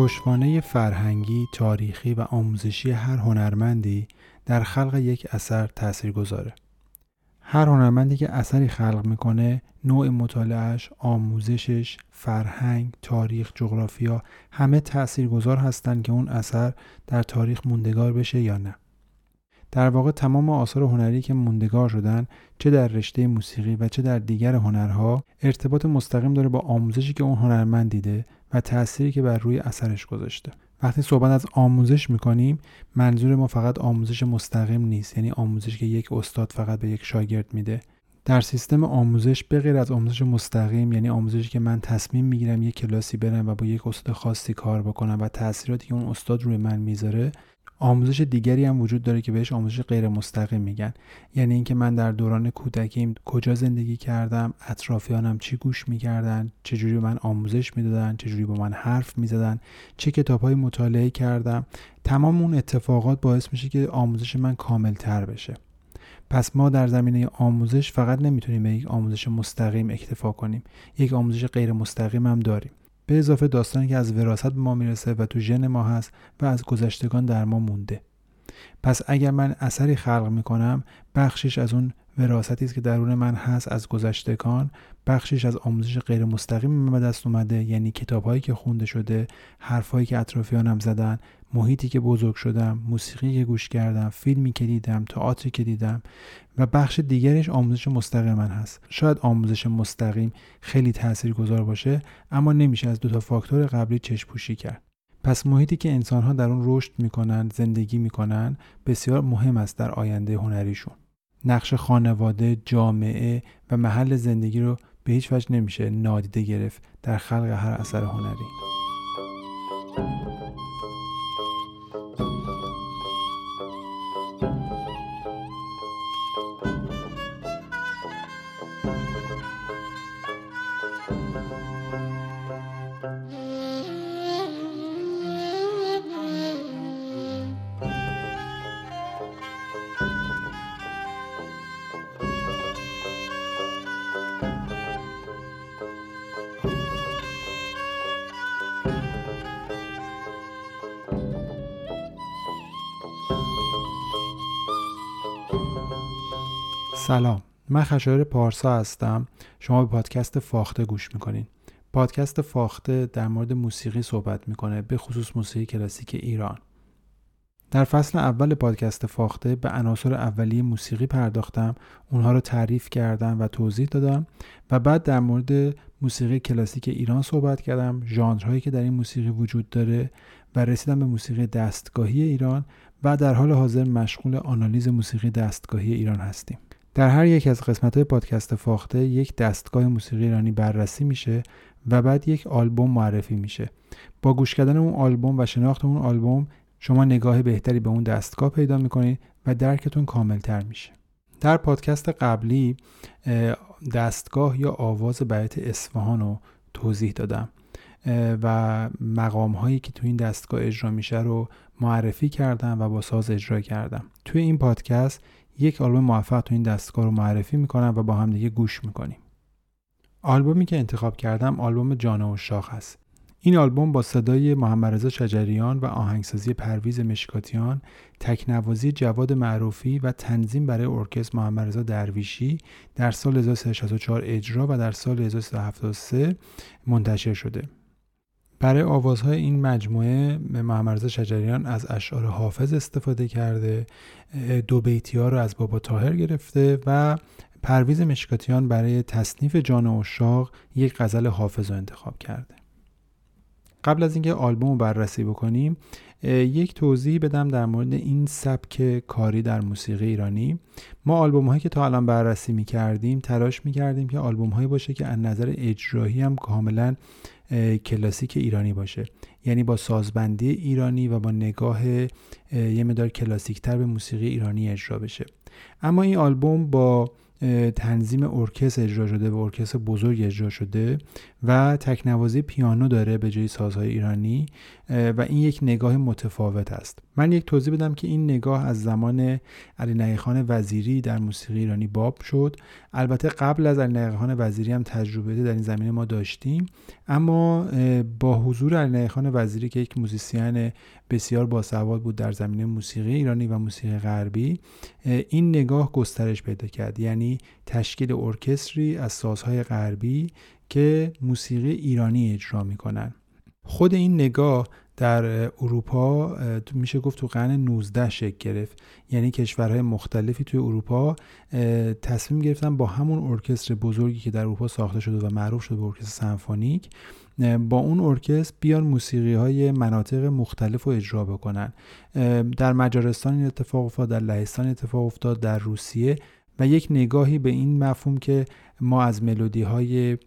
پشتوانه فرهنگی، تاریخی و آموزشی هر هنرمندی در خلق یک اثر تأثیر گذاره. هر هنرمندی که اثری خلق می‌کنه نوع مطالعهش، آموزشش، فرهنگ، تاریخ، جغرافیا همه تأثیرگذار هستند که اون اثر در تاریخ موندگار بشه یا نه. در واقع تمام آثار هنری که موندگار شدن چه در رشته موسیقی و چه در دیگر هنرها ارتباط مستقیم داره با آموزشی که اون هنرمند دیده و تأثیری که بر روی اثرش گذاشته. وقتی صحبت از آموزش می‌کنیم منظور ما فقط آموزش مستقیم نیست یعنی آموزش که یک استاد فقط به یک شاگرد میده. در سیستم آموزش به غیر از آموزش مستقیم یعنی آموزشی که من تصمیم می‌گیرم یک کلاسی برم و با یک استاد خاصی کار بکنم و تاثیراتی که اون استاد روی من می‌ذاره آموزش دیگری هم وجود داره که بهش آموزش غیر مستقیم میگن. یعنی اینکه من در دوران کودکیم کجا زندگی کردم اطرافیانم چی گوش می‌کردن چجوری من آموزش می‌دادن چجوری با من حرف می‌زدن چه کتابهایی مطالعه کردم. تمام اون اتفاقات باعث میشه که آموزش من کامل تر بشه. پس ما در زمینه آموزش فقط نمی‌تونیم به یک آموزش مستقیم اکتفا کنیم. یک آموزش غیر مستقیم هم داریم. به اضافه داستانی که از وراثت به ما می‌رسه و تو ژن ما هست و از گذشتگان در ما مونده. پس اگر من اثری خلق می‌کنم بخشش از اون وراستی است که درون من هست از گذشتگان بخشش از آموزش غیر مستقیم به دست اومده یعنی کتابهایی که خونده شده حرفهایی که اطرافیانم زدن محیطی که بزرگ شدم موسیقی که گوش کردم فیلمی که دیدم تئاتری که دیدم و بخش دیگرش آموزش مستقیم من هست. شاید آموزش مستقیم خیلی تأثیر گذار باشه اما نمیشه از دو تا فاکتور قبلی چشم پوشی کرد. پس محیطی که انسانها در اون رشد می‌کنن زندگی می‌کنن بسیار مهم است در آینده هنریشون. نقش خانواده جامعه و محل زندگی رو به هیچ وجه نمیشه نادیده گرفت در خلق هر اثر هنری. سلام. من خشایار پارسا هستم. شما به پادکست فاخته گوش می‌کنین. پادکست فاخته در مورد موسیقی صحبت می‌کنه به خصوص موسیقی کلاسیک ایران. در فصل اول پادکست فاخته به عناصر اولیه موسیقی پرداختم. اونها رو تعریف کردم و توضیح دادم و بعد در مورد موسیقی کلاسیک ایران صحبت کردم ژانرهایی که در این موسیقی وجود داره و رسیدم به موسیقی دستگاهی ایران و در حال حاضر مشغول آنالیز موسیقی دستگاهی ایران هستیم. در هر یک از قسمت های پادکست فاخته یک دستگاه موسیقی ایرانی بررسی میشه و بعد یک آلبوم معرفی میشه. با گوش کردن اون آلبوم و شناخت اون آلبوم شما نگاه بهتری به اون دستگاه پیدا می‌کنید و درکتون کاملتر میشه. در پادکست قبلی دستگاه یا آواز بیت اصفهان رو توضیح دادم و مقام هایی که تو این دستگاه اجرا میشه رو معرفی کردم و با ساز اجرا کردم. توی این پادکست یک آلبوم موفق تو این دستگاه رو معرفی می‌کنم و با هم دیگه گوش می‌کنیم. آلبومی که انتخاب کردم آلبوم جانه و شاخ است. این آلبوم با صدای محمد رضا شجریان و آهنگسازی پرویز مشکاتیان تکنوازی جواد معروفی و تنظیم برای ارکستر محمد رضا درویشی در سال 1364 اجرا و در سال 1373 منتشر شده. برای آوازهای این مجموعه محمد شجریان از اشعار حافظ استفاده کرده دو بیتی ها رو از بابا تاهر گرفته و پرویز مشکاتیان برای تصنیف جان اشاق یک غزل حافظ رو انتخاب کرده. قبل از اینکه آلبوم رو بررسی بکنیم یک توضیح بدم در مورد این سبک کاری در موسیقی ایرانی. ما آلبوم هایی که تا الان بررسی می کردیم تلاش می کردیم که آلبوم هایی باشه که از نظر اجرایی هم کاملا کلاسیک ایرانی باشه. یعنی با سازبندی ایرانی و با نگاه یه مدار کلاسیکتر به موسیقی ایرانی اجرا بشه. اما این آلبوم با تنظیم ارکستر اجرا شده و ارکستر بزرگ اجرا شده و تکنوازی پیانو داره به جای سازهای ایرانی و این یک نگاه متفاوت است. من یک توضیح بدم که این نگاه از زمان علی خان وزیری در موسیقی ایرانی باب شد. البته قبل از علی خان وزیری هم تجربه در این زمینه ما داشتیم. اما با حضور علی خان وزیری که یک موزیسین بسیار باسواد بود در زمینه موسیقی ایرانی و موسیقی غربی. این نگاه گسترش پیدا کرد. یعنی تشکیل ارکستری از سازهای غربی که موسیقی ایرانی اجرا می‌کنن. خود این نگاه در اروپا میشه گفت تو قرن 19 شکل گرفت. یعنی کشورهای مختلفی توی اروپا تصمیم گرفتن با همون ارکستر بزرگی که در اروپا ساخته شده و معروف شده به ارکستر سمفونیک با اون ارکستر بیان موسیقی های مناطق مختلف رو اجرا بکنن. در مجارستان این اتفاق افتاد در لهستان اتفاق افتاد در روسیه و یک نگاهی به این مفهوم که ما از ملودی های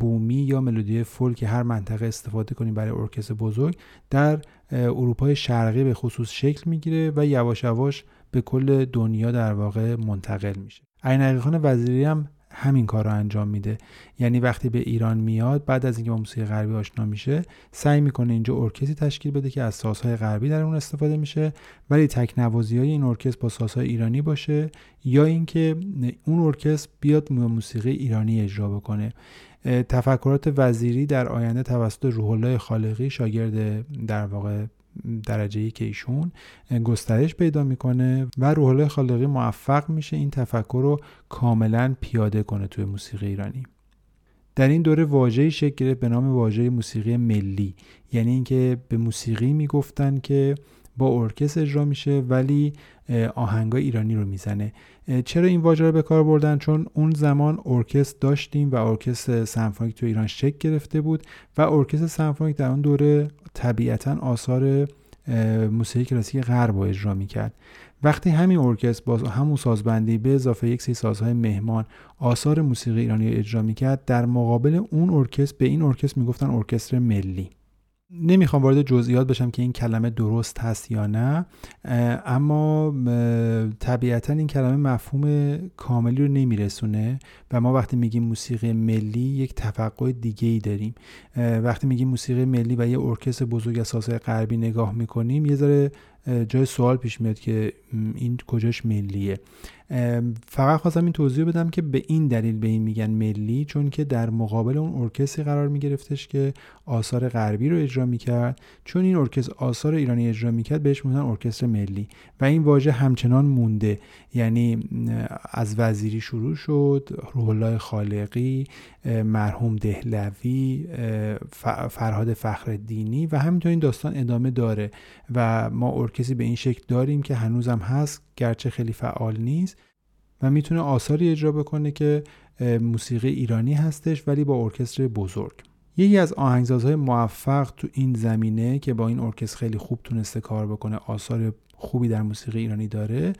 بومی یا ملودی فولک هر منطقه استفاده کنیم برای ارکستر بزرگ در اروپای شرقی به خصوص شکل می‌گیره و یواش یواش به کل دنیا در واقع منتقل میشه. عین خان وزیری هم همین کار رو انجام میده. یعنی وقتی به ایران میاد بعد از اینکه با موسیقی غربی آشنا میشه سعی می‌کنه اینجا ارکستری تشکیل بده که از سازهای غربی در اون استفاده میشه. ولی تکنوازی های این ارکستر با سازهای ایرانی باشه یا اینکه اون ارکستر بیاد موسیقی ایرانی اجرا بکنه. تفکرات وزیری در آینده توسط روح الله خالقی شاگرد در واقع درجه ای که ایشون گسترش پیدا می‌کنه و روح الله خالقی موفق میشه این تفکر رو کاملا پیاده کنه توی موسیقی ایرانی. در این دوره واژه‌ای شکل گرفت به نام واژه موسیقی ملی. یعنی اینکه به موسیقی می‌گفتن که با ارکستر اجرا میشه ولی آهنگای ایرانی رو می‌زنه. چرا این واژه رو به کار بردن؟ چون اون زمان ارکستر داشتیم و ارکستر سمفونیک تو ایران شکل گرفته بود و ارکستر سمفونیک در اون دوره طبیعتا آثار موسیقی کلاسیک غرب رو اجرا می‌کرد. وقتی همین ارکستر با همون سازبندی به اضافه یک سری سازهای مهمان آثار موسیقی ایرانی اجرا می‌کرد در مقابل اون ارکستر به این ارکستر می‌گفتن ارکستر ملی. نمی‌خوام وارد جزئیات بشم که این کلمه درست هست یا نه اما طبیعتا این کلمه مفهوم کاملی رو نمیرسونه و ما وقتی میگیم موسیقی ملی یک توقع دیگه ای داریم وقتی میگیم موسیقی ملی و یه ارکستر بزرگ اساس غربی نگاه می‌کنیم یه ذره جای سوال پیش میاد که این کجاش ملیه. فقط خواستم این توضیح بدم که به این دلیل به این میگن ملی چون که در مقابل اون ارکستری قرار میگرفتش که آثار غربی رو اجرا می‌کرد. چون این ارکستر آثار ایرانی اجرا می‌کرد بهش میگن ارکستر ملی. و این واژه همچنان مونده. یعنی از وزیری شروع شد روح الله خالقی مرحوم دهلوی فرهاد فخر و همینطور این داستان ادامه داره. و ما ارکستری به این شکل داریم که هنوزم هست گرچه خیلی فعال نیست. و می‌تونه آثاری اجرا بکنه که موسیقی ایرانی هستش ولی با ارکستر بزرگ. یکی از آهنگسازهای موفق تو این زمینه که با این ارکستر خیلی خوب تونسته کار بکنه آثار خوبی در موسیقی ایرانی داره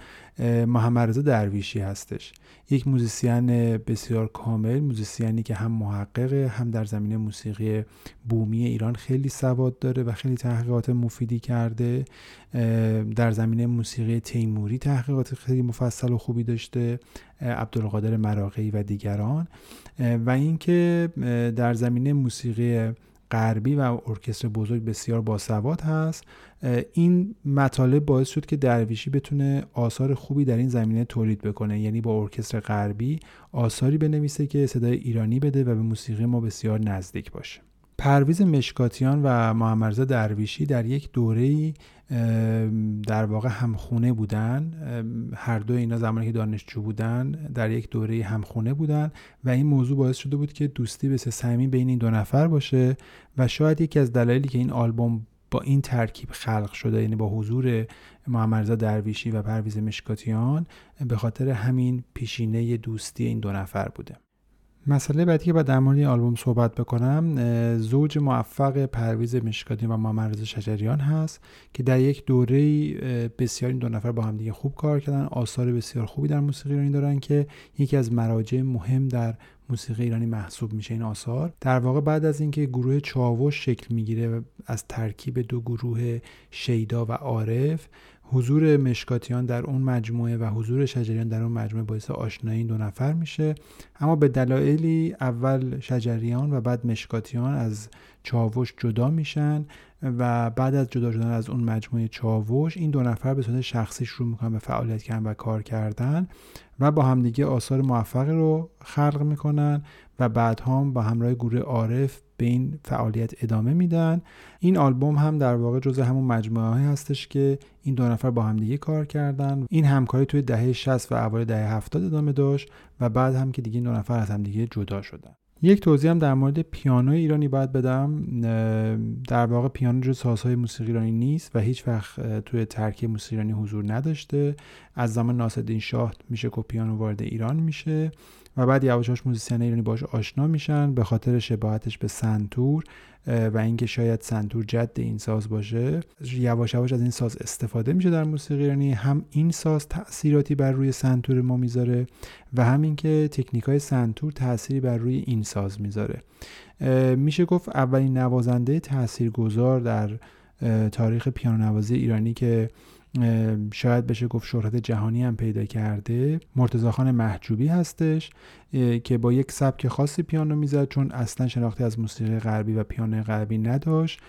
محمد رضا درویشی هستش. یک موزیسین بسیار کامل موزیسینی که هم محققه هم در زمینه موسیقی بومی ایران خیلی سواد داره و خیلی تحقیقات مفیدی کرده. در زمینه موسیقی تیموری تحقیقات خیلی مفصل و خوبی داشته عبدالقادر مراقی و دیگران. و اینکه در زمینه موسیقی غربی و ارکستر بزرگ بسیار باسواد هست. این مطالب باعث شد که درویشی بتونه آثار خوبی در این زمینه تولید بکنه. یعنی با ارکستر غربی آثاری بنویسه که صدای ایرانی بده و به موسیقی ما بسیار نزدیک باشه. پرویز مشکاتیان و محمد درویشی در یک دوره در واقع همخونه بودن. هر دو اینا زمانی که دانشجو بودن در یک دوره همخونه بودن و این موضوع باعث شده بود که دوستی بسیار صمیمی بین این دو نفر باشه و شاید یکی از دلایلی که این آلبوم با این ترکیب خلق شده یعنی با حضور محمد درویشی و پرویز مشکاتیان به خاطر همین پیشینه دوستی این دو نفر بوده. مسئله بعدی که باید در مورد آلبوم صحبت بکنم زوج موفق پرویز مشکاتی و محمد شجریان هست که در یک دوره بسیار این دو نفر با هم دیگه خوب کار کردن آثار بسیار خوبی در موسیقی ایرانی دارن که یکی از مراجع مهم در موسیقی ایرانی محسوب میشه این آثار. در واقع بعد از اینکه گروه چاوش شکل می‌گیره از ترکیب دو گروه شیدا و عارف حضور مشکاتیان در اون مجموعه و حضور شجریان در اون مجموعه باعث آشنایی این دو نفر میشه. اما به دلایلی اول شجریان و بعد مشکاتیان از چاوش جدا میشن و بعد از جدا شدن از اون مجموعه چاوش این دو نفر به صورت شخصی شروع می‌کنن به فعالیت کردن و کار کردن و با همدیگه آثار موفقی رو خلق می‌کنن و بعد هم با همراه گروه عارف به این فعالیت ادامه میدن. این آلبوم هم در واقع جزء همون مجموعه هستش که این دو نفر با همدیگه کار کردن. این همکاری توی دهه 60 و اوایل دهه 70 ادامه داشت و بعد هم که دیگه این دو نفر از همدیگه جدا شدن. یک توضیح هم در مورد پیانو ایرانی باید بدم. در واقع پیانو جز سازهای موسیقی ایرانی نیست و هیچ وقت توی ترکیب موسیقی ایرانی حضور نداشته. از زمان ناصرالدین شاه میشه که پیانو وارد ایران میشه و بعد یواش یواش موزیسین ایرانی باش آشنا میشن به خاطر شباهتش به سنتور و اینکه شاید سنتور جد این ساز باشه یواش یواش از این ساز استفاده میشه در موسیقی. ایرانی هم این ساز تاثیراتی بر روی سنتور ما می‌ذاره و هم اینکه تکنیک های سنتور تأثیری بر روی این ساز می‌ذاره. میشه گفت اولین نوازنده تاثیرگذار در تاریخ پیانو نوازی ایرانی که شاید بشه گفت شهرت جهانی هم پیدا کرده مرتضی خان محجوبی هستش. که با یک سبک خاصی پیانو می‌زد چون اصلا شناختی از موسیقی غربی و پیانو غربی نداشت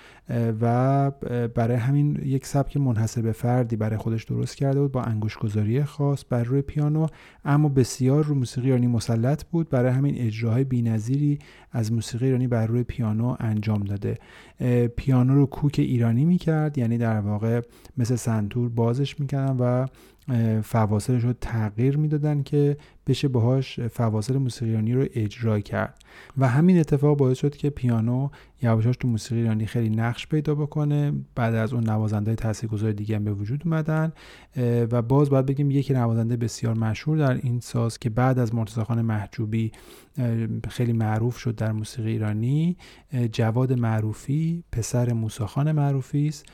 و برای همین یک سبک منحصر به فردی برای خودش درست کرده بود با انگشتگذاری خاص بر روی پیانو. اما بسیار رو موسیقی ایرانی مسلط بود برای همین اجراهای بی‌نظیری از موسیقی ایرانی بر روی پیانو انجام داده. پیانو رو کوک ایرانی می‌کرد یعنی در واقع مثل سنتور بازش می‌کردن و فواصلش رو تغییر می‌دادن که بشه باهاش فواصل موسیقی ایرانی رو اجرا کرد. و همین اتفاق باعث شد که پیانو یواشاش تو موسیقی ایرانی خیلی نقش پیدا بکنه. بعد از اون نوازنده تاثیرگذار دیگه هم به وجود اومدن. و باز باید بگیم یکی نوازنده بسیار مشهور در این ساز که بعد از مرتضی خان محجوبی خیلی معروف شد در موسیقی ایرانی جواد معروفی پسر موساخان معروفی است.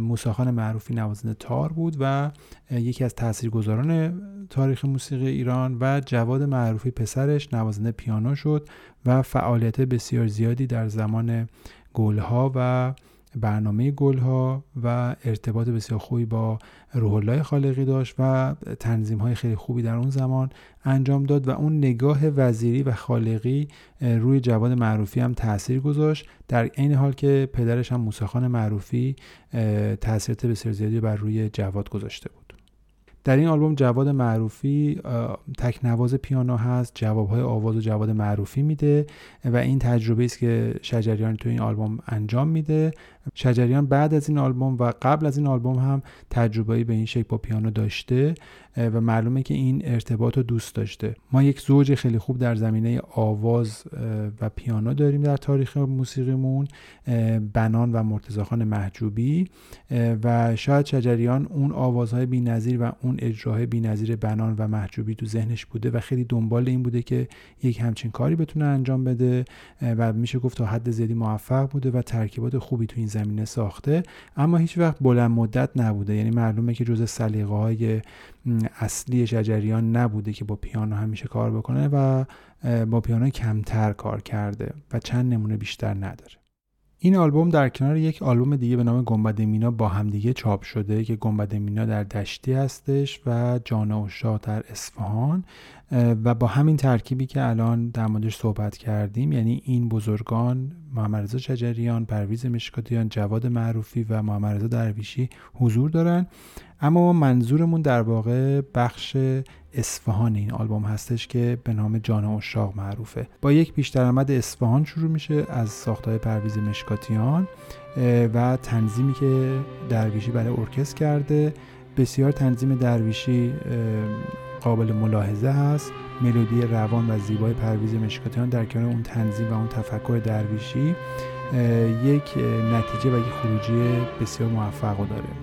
موساخان معروفی نوازنده تار بود و یکی از تاثیرگذاران تاریخ موسیقی ایران و جواد معروفی پسرش نوازنده پیانو شد و فعالیت بسیار زیادی در زمان گلها و برنامه گلها و ارتباط بسیار خوبی با روح خالقی داشت و تنظیم های خیلی خوبی در اون زمان انجام داد و اون نگاه وزیری و خالقی روی جواد معروفی هم تاثیر گذاشت. در این حال که پدرش هم موسیخان معروفی تاثیرات بسیار زیادی بر روی جواد گذاشته بود. در این آلبوم جواد معروفی تک نواز پیانو هست جوابهای آواز و جواد معروفی میده و این تجربه است که شجریان تو این آلبوم انجام میده شجریان بعد از این آلبوم و قبل از این آلبوم هم تجربه‌ای به این شکل با پیانو داشته و معلومه که این ارتباط رو دوست داشته. ما یک زوج خیلی خوب در زمینه آواز و پیانو داریم در تاریخ موسیقیمون بنان و مرتضاخان محجوبی و شاید شجریان اون آوازهای بی‌نظیر و اون اجراهای بی‌نظیر بنان و محجوبی تو ذهنش بوده و خیلی دنبال این بوده که یک همچین کاری بتونه انجام بده و میشه گفت تا حد زیادی موفق بوده و ترکیبات خوبی تو این زمینه ساخته اما هیچ وقت بلند مدت نبوده. یعنی معلومه که جز سلیقه های اصلی شجریان نبوده که با پیانو همیشه کار بکنه و با پیانو کمتر کار کرده و چند نمونه بیشتر نداره. این آلبوم در کنار یک آلبوم دیگه به نام گنبد مینا با همدیگه چاپ شده که گنبد مینا در دشتی هستش و جان و در اصفهان. و با همین ترکیبی که الان در موردش صحبت کردیم یعنی این بزرگان محمد رضا شجریان پرویز مشکاتیان جواد معروفی و محمد رضا درویشی حضور دارن. اما منظورمون در واقع بخش اصفهان این آلبوم هستش که به نام جان اشاق معروفه. با یک پیش درآمد اصفهان شروع میشه از ساختهای پرویز مشکاتیان و تنظیمی که درویشی برای ارکستر کرده. بسیار تنظیم درویشی قابل ملاحظه هست ملودی روان و زیبای پرویز مشکاتیان در کنار اون تنظیم و اون تفکر درویشی یک نتیجه و یک خروجی بسیار موفق داره.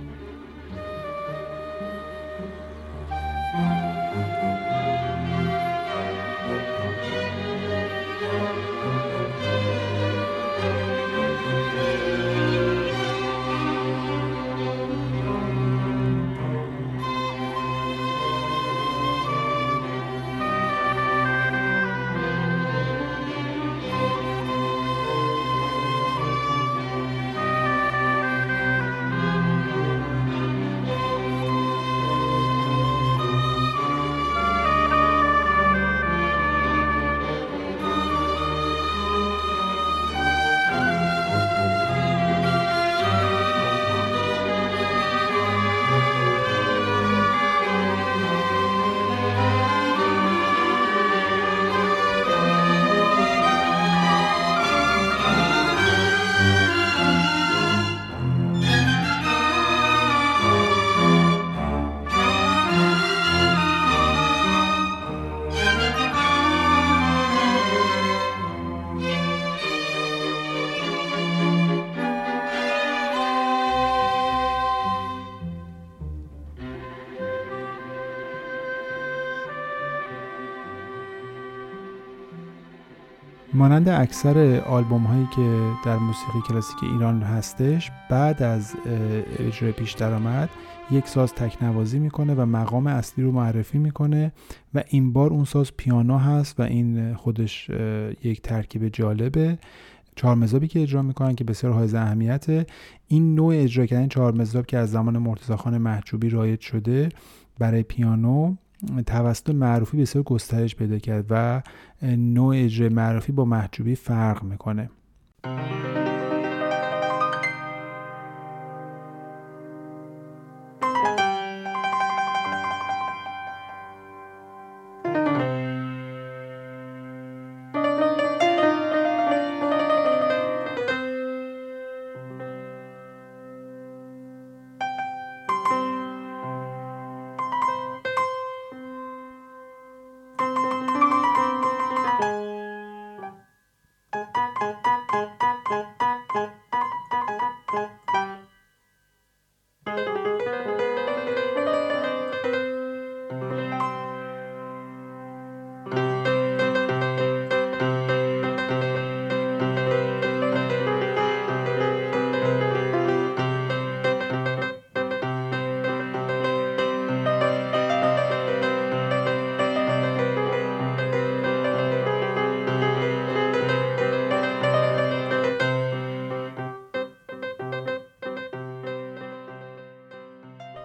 مانند اکثر آلبوم هایی که در موسیقی کلاسیک ایران هستش بعد از اجرای پیش درآمد یک ساز تکنوازی می‌کنه و مقام اصلی رو معرفی می‌کنه و این بار اون ساز پیانو هست و این خودش یک ترکیب جالبه. چهار که اجرا می‌کنن که بسیار های اهمیته. این نوع اجرا کردن چهار که از زمان مرتضی خان محجوبی رایج شده برای پیانو توسط معروفی بسیار گسترش پیدا کرد و نوع اجرای معروفی با محجوبی فرق می‌کنه.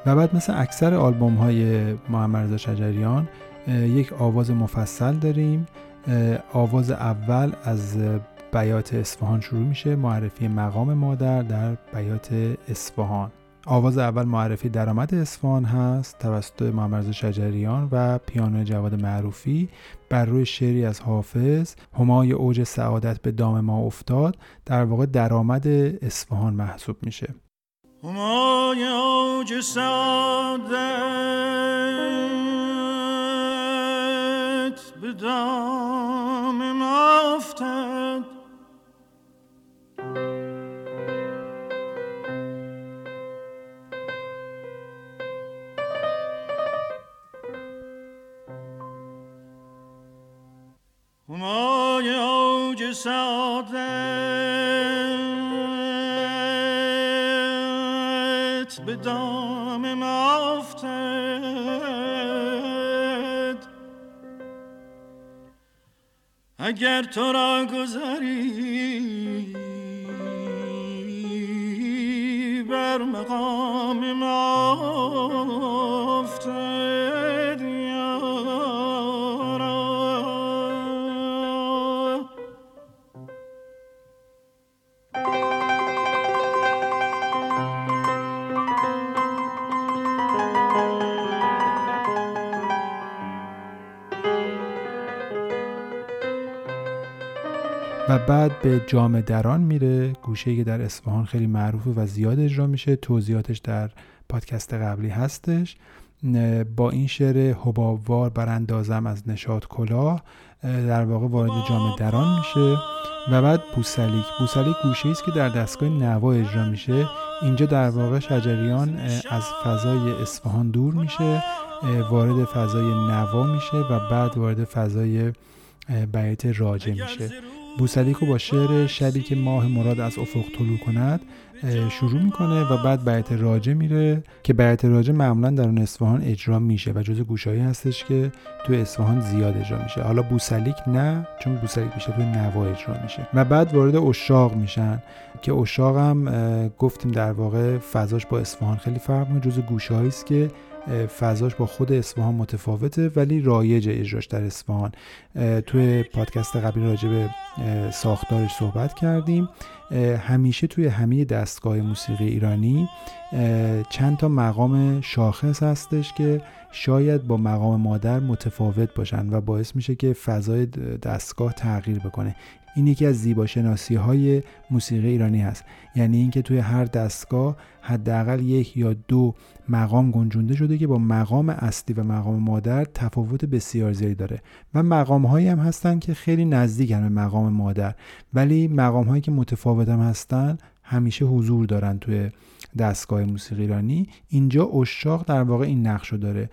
و بعد مثل اکثر آلبوم های محمد شجریان یک آواز مفصل داریم. آواز اول از بیات اصفهان شروع میشه. معرفی مقام مادر در بیات اصفهان. آواز اول معرفی درآمد اصفهان هست توسط محمد شجریان و پیانو جواد معروفی بر روی شعری از حافظ همای اوج سعادت به دام ما افتاد. در واقع درآمد اصفهان محسوب میشه. همای اوج سعادت به دام ما افتد. همای اوج سعادت اگر تو را گذری بر مقام ما به جام دران میره. گوشه که در اصفهان خیلی معروفه و زیاد اجرا میشه. توضیحاتش در پادکست قبلی هستش. با این شعر حبابوار براندازم از نشاد کلاه در واقع وارد جام دران میشه. و بعد بوسلیک. بوسلیک گوشه است که در دستگاه نوا اجرا میشه. اینجا در واقع شجریان از فضای اصفهان دور میشه وارد فضای نوا میشه و بعد وارد فضای بیت راجع میشه. بوسلیکو با شعر شبی که ماه مراد از افق طلوع کند شروع می‌کنه و بعد بیت راجه میره که بیت راجه معمولا در اون اصفهان اجرا میشه و جز گوشایی هستش که تو اصفهان زیاد اجرا میشه. حالا بوسلیک نه چون بوسلیک میشه تو نوا اجرا میشه. و بعد وارد اشاق میشن که اشاق هم گفتیم در واقع فضاش با اصفهان خیلی فرق می‌کنه. جز گوشهایی است که فضاش با خود اصفهان متفاوته ولی رایج اجراش در اصفهان. توی پادکست قبلی راجع به ساختارش صحبت کردیم. همیشه توی همه دستگاه موسیقی ایرانی چند تا مقام شاخص هستش که شاید با مقام مادر متفاوت باشن و باعث میشه که فضای دستگاه تغییر بکنه. این یکی از زیباشناسی های موسیقی ایرانی هست. یعنی اینکه توی هر دستگاه حداقل یک یا دو مقام گنجونده شده که با مقام اصلی و مقام مادر تفاوت بسیار زیادی داره. و مقام هایی هم هستن که خیلی نزدیک به مقام مادر. ولی مقام هایی که متفاوت هم هستن همیشه حضور دارن توی دستگاه موسیقی ایرانی. اینجا اشاق در واقع این نقش رو داره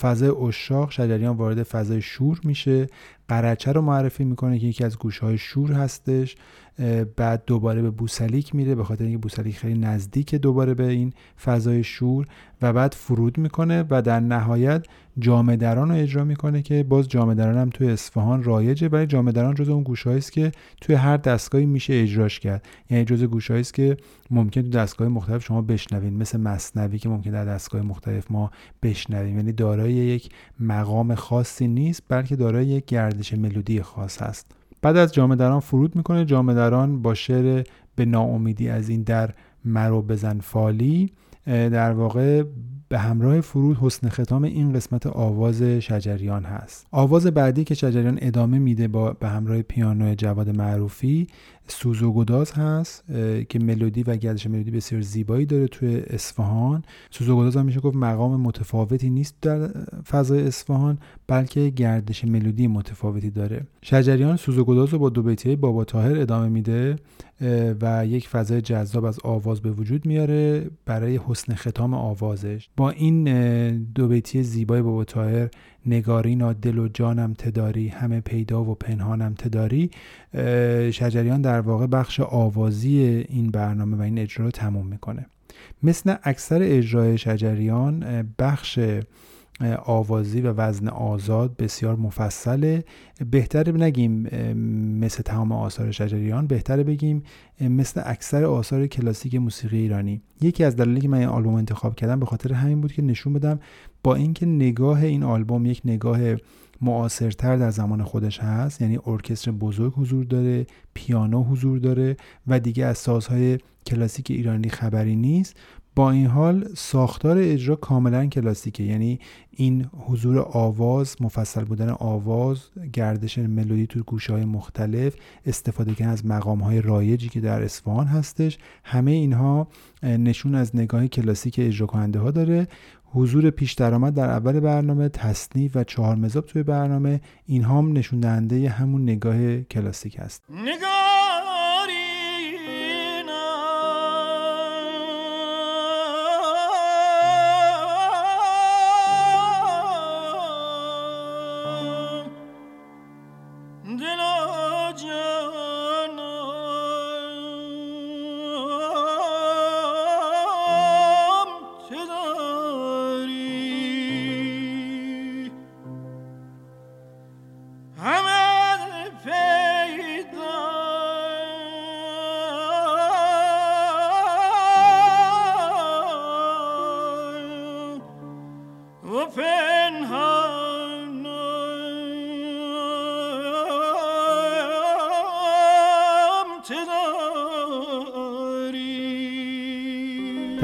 فضای اشاق شجریان وارد فضای شور میشه. قرچه رو معرفی می‌کنه که یکی از گوشه شور هستش. بعد دوباره به بوسلیک میره به خاطر اینکه بوسلیک خیلی نزدیک دوباره به این فضای شور و بعد فرود می‌کنه و در نهایت جامدران دران رو اجرا می‌کنه که باز جامدران دران هم توی اصفهان رایجه ولی جامدران دران جز اون گوشه است که توی هر دستگاهی میشه اجراش کرد. یعنی جز گوشه است که ممکن تو دستگاه مختلف شما بشنوین مثل مصنوی که ممکن در دستگاه مختلف ما بشنویم. یعنی دارای یک مقام خاصی نیست بلکه دارای یک گردش ملودی خاص هست. بعد از جامعه دران فرود می‌کنه. جامعه دران با شعر به ناامیدی از این در مرو بزن فالی در واقع به همراه فرود حسن ختام این قسمت آواز شجریان هست. آواز بعدی که شجریان ادامه میده با به همراه پیانو جواد معروفی سوز و گداز هست که ملودی و گردش ملودی بسیار زیبایی داره توی اصفهان. سوز و گداز هم میشه گفت مقام متفاوتی نیست در فضای اصفهان بلکه گردش ملودی متفاوتی داره. شجریان سوز و گداز رو با دو بیتی بابا تاهر ادامه میده و یک فضای جذاب از آواز به وجود میاره برای حسن ختام آوازش. با این دو بیتی زیبای بابا تاهر نگارینا دل و جانم تداری همه پیدا و پنهانم تداری. شجریان در واقع بخش آوازی این برنامه و این اجرا رو تموم می‌کنه. مثل اکثر اجرای شجریان بخش آوازی و وزن آزاد بسیار مفصله. بهتره نگیم مثل تمام آثار شجریان بهتره بگیم مثل اکثر آثار کلاسیک موسیقی ایرانی. یکی از دلایلی که من این آلبوم انتخاب کردم به خاطر همین بود که نشون بدم با اینکه نگاه این آلبوم یک نگاه معاصرتر در زمان خودش هست یعنی ارکستر بزرگ حضور داره پیانو حضور داره و دیگه از سازهای کلاسیک ایرانی خبری نیست. با این حال ساختار اجرا کاملا کلاسیکه. یعنی این حضور آواز مفصل بودن آواز گردش ملودی تو گوشه های مختلف استفاده کردن از مقام های رایجی که در اصفهان هستش. همه اینها نشون از نگاه کلاسیک اجرا کننده ها داره. حضور پیش درآمد در اول برنامه تصنیف و چهار مزاب توی برنامه اینها هم نشون دهنده همون نگاه کلاسیک هست نگاه!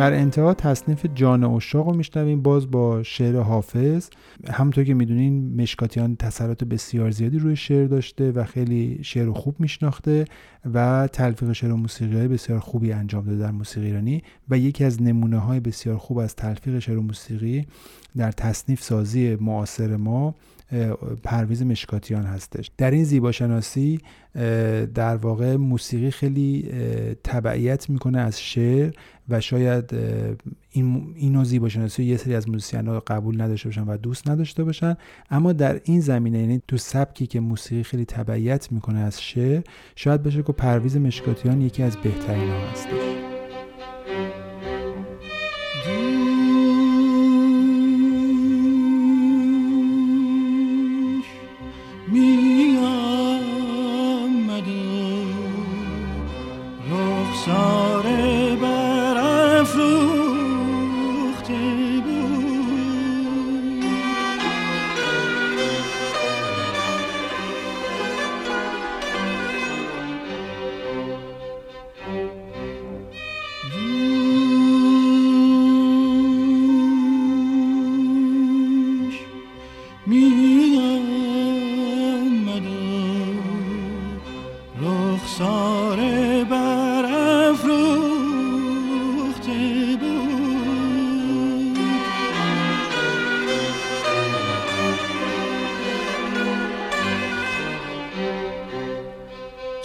در انتها تصنیف جان اشاق رو میشنویم. باز با شعر حافظ. همونطور که می‌دونین مشکاتیان تسلط بسیار زیادی روی شعر داشته و خیلی شعر خوب میشناخته و تلفیق شعر و موسیقی بسیار خوبی انجام داده در موسیقی ایرانی و یکی از نمونه های بسیار خوب از تلفیق شعر و موسیقی در تصنیف سازی معاصر ما پرویز مشکاتیان هستش. در این زیباشناسی در واقع موسیقی خیلی تبعیت می‌کنه از شعر و شاید این اینو زیباشناسی یه سری از موسیقیان قبول نداشته باشن و دوست نداشته باشن. اما در این زمینه یعنی تو سبکی که موسیقی خیلی تبعیت می‌کنه از شعر شاید بشه که پرویز مشکاتیان یکی از بهترین هستش.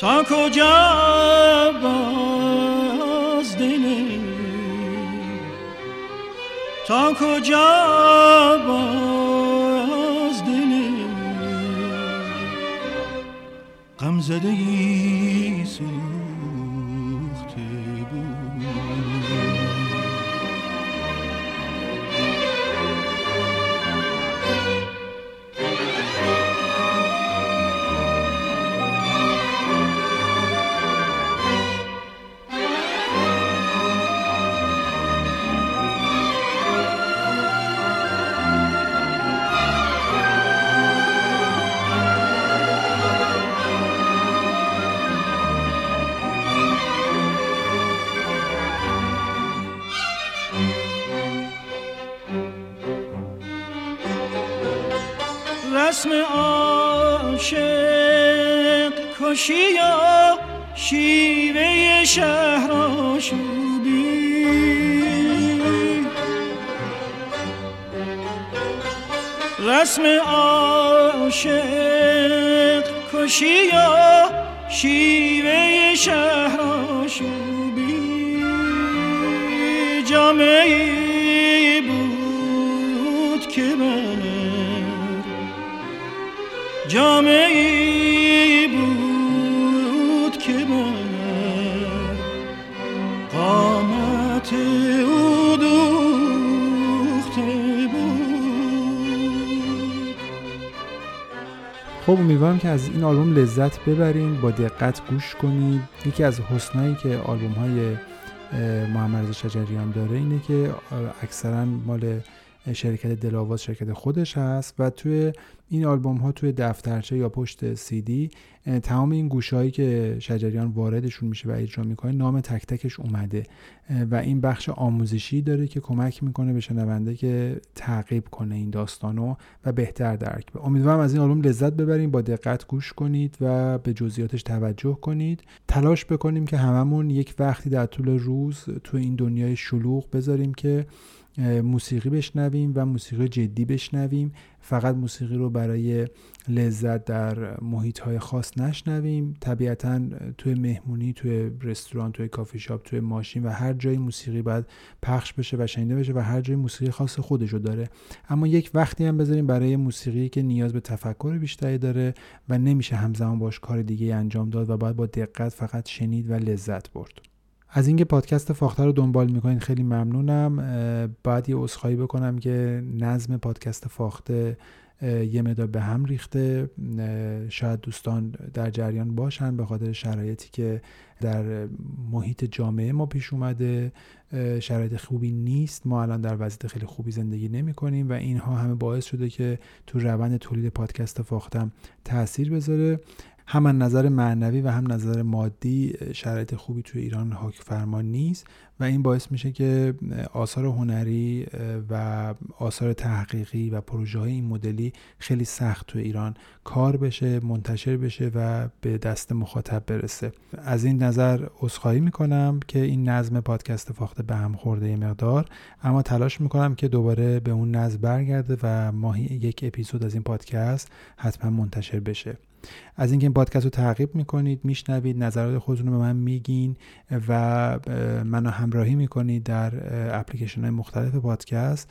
تا کجا باز دل تا کجا باز دل غم زده ای رسم عاشق کشی یا شیوه شهر آشوبی؟ رسم عاشق کشی یا شیوه شهر آشوبی؟ جامعه خب امیدوارم که از این آلبوم لذت ببرین با دقت گوش کنید. یکی از حسنایی که آلبوم های محمد شجریان داره اینه که اکثرا مال شرکت دلاواز شرکت خودش هست و توی این آلبوم ها توی دفترچه یا پشت سی دی تمام این گوشهایی که شجریان واردشون میشه و اجرا می‌کنه نام تک تکش اومده. و این بخش آموزشی داره که کمک می‌کنه به شنونده که تعقیب کنه این داستانو و بهتر درک به امیدوارم از این آلبوم لذت ببریم با دقت گوش کنید و به جزئیاتش توجه کنید. تلاش بکنیم که هممون یک وقتی در طول روز تو این دنیای شلوغ بذاریم که موسیقی بشنویم و موسیقی جدی بشنویم. فقط موسیقی رو برای لذت در محیط های خاص نشنویم. طبیعتا توی مهمونی توی رستوران توی کافی شاپ توی ماشین و هر جای موسیقی باید پخش بشه و شنیده بشه و هر جای موسیقی خاص خودشو داره. اما یک وقتی هم بذاریم برای موسیقی که نیاز به تفکر بیشتری داره و نمیشه همزمان باش کار دیگه انجام داد و باید با دقت فقط شنید و لذت برد. از اینکه پادکست فاخته رو دنبال می‌کنین خیلی ممنونم. باید یه عذرخواهی بکنم که نظم پادکست فاخته یه مدار به هم ریخته. شاید دوستان در جریان باشن به خاطر شرایطی که در محیط جامعه ما پیش اومده. شرایط خوبی نیست. ما الان در وضعیت خیلی خوبی زندگی نمی کنیم و اینها همه باعث شده که تو روند تولید پادکست فاختم تاثیر بذاره. هم از نظر معنوی و هم نظر مادی شرایط خوبی توی ایران حاک فرمان نیست و این باعث میشه که آثار هنری و آثار تحقیقی و پروژه های این مدلی خیلی سخت توی ایران کار بشه منتشر بشه و به دست مخاطب برسه. از این نظر عذرخواهی می‌کنم که این نظم پادکست فاخته به هم خورده مقدار اما تلاش می‌کنم که دوباره به اون نظم برگرده و ماهی یک اپیزود از این پادکست حتما منتشر بشه. از اینکه این پادکست رو تعقیب می‌کنید میشنوید نظرات خودتون رو به من میگین و منو همراهی می‌کنید در اپلیکیشن های مختلف پادکست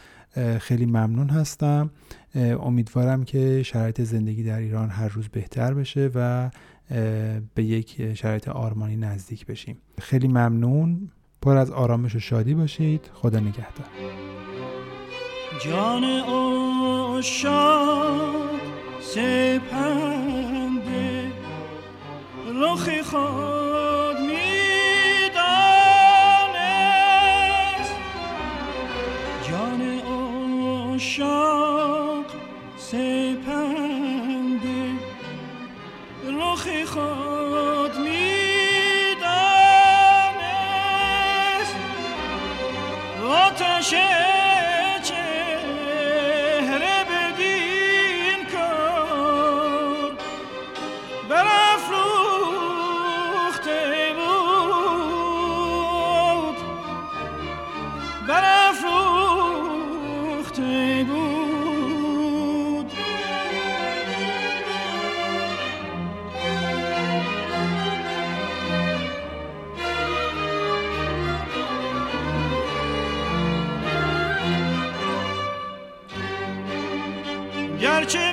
خیلی ممنون هستم. امیدوارم که شرایط زندگی در ایران هر روز بهتر بشه و به یک شرایط آرمانی نزدیک بشیم. خیلی ممنون. پر از آرامش و شادی باشید. خدا نگهدار. جان عاشق سپنده رخ خود گرچه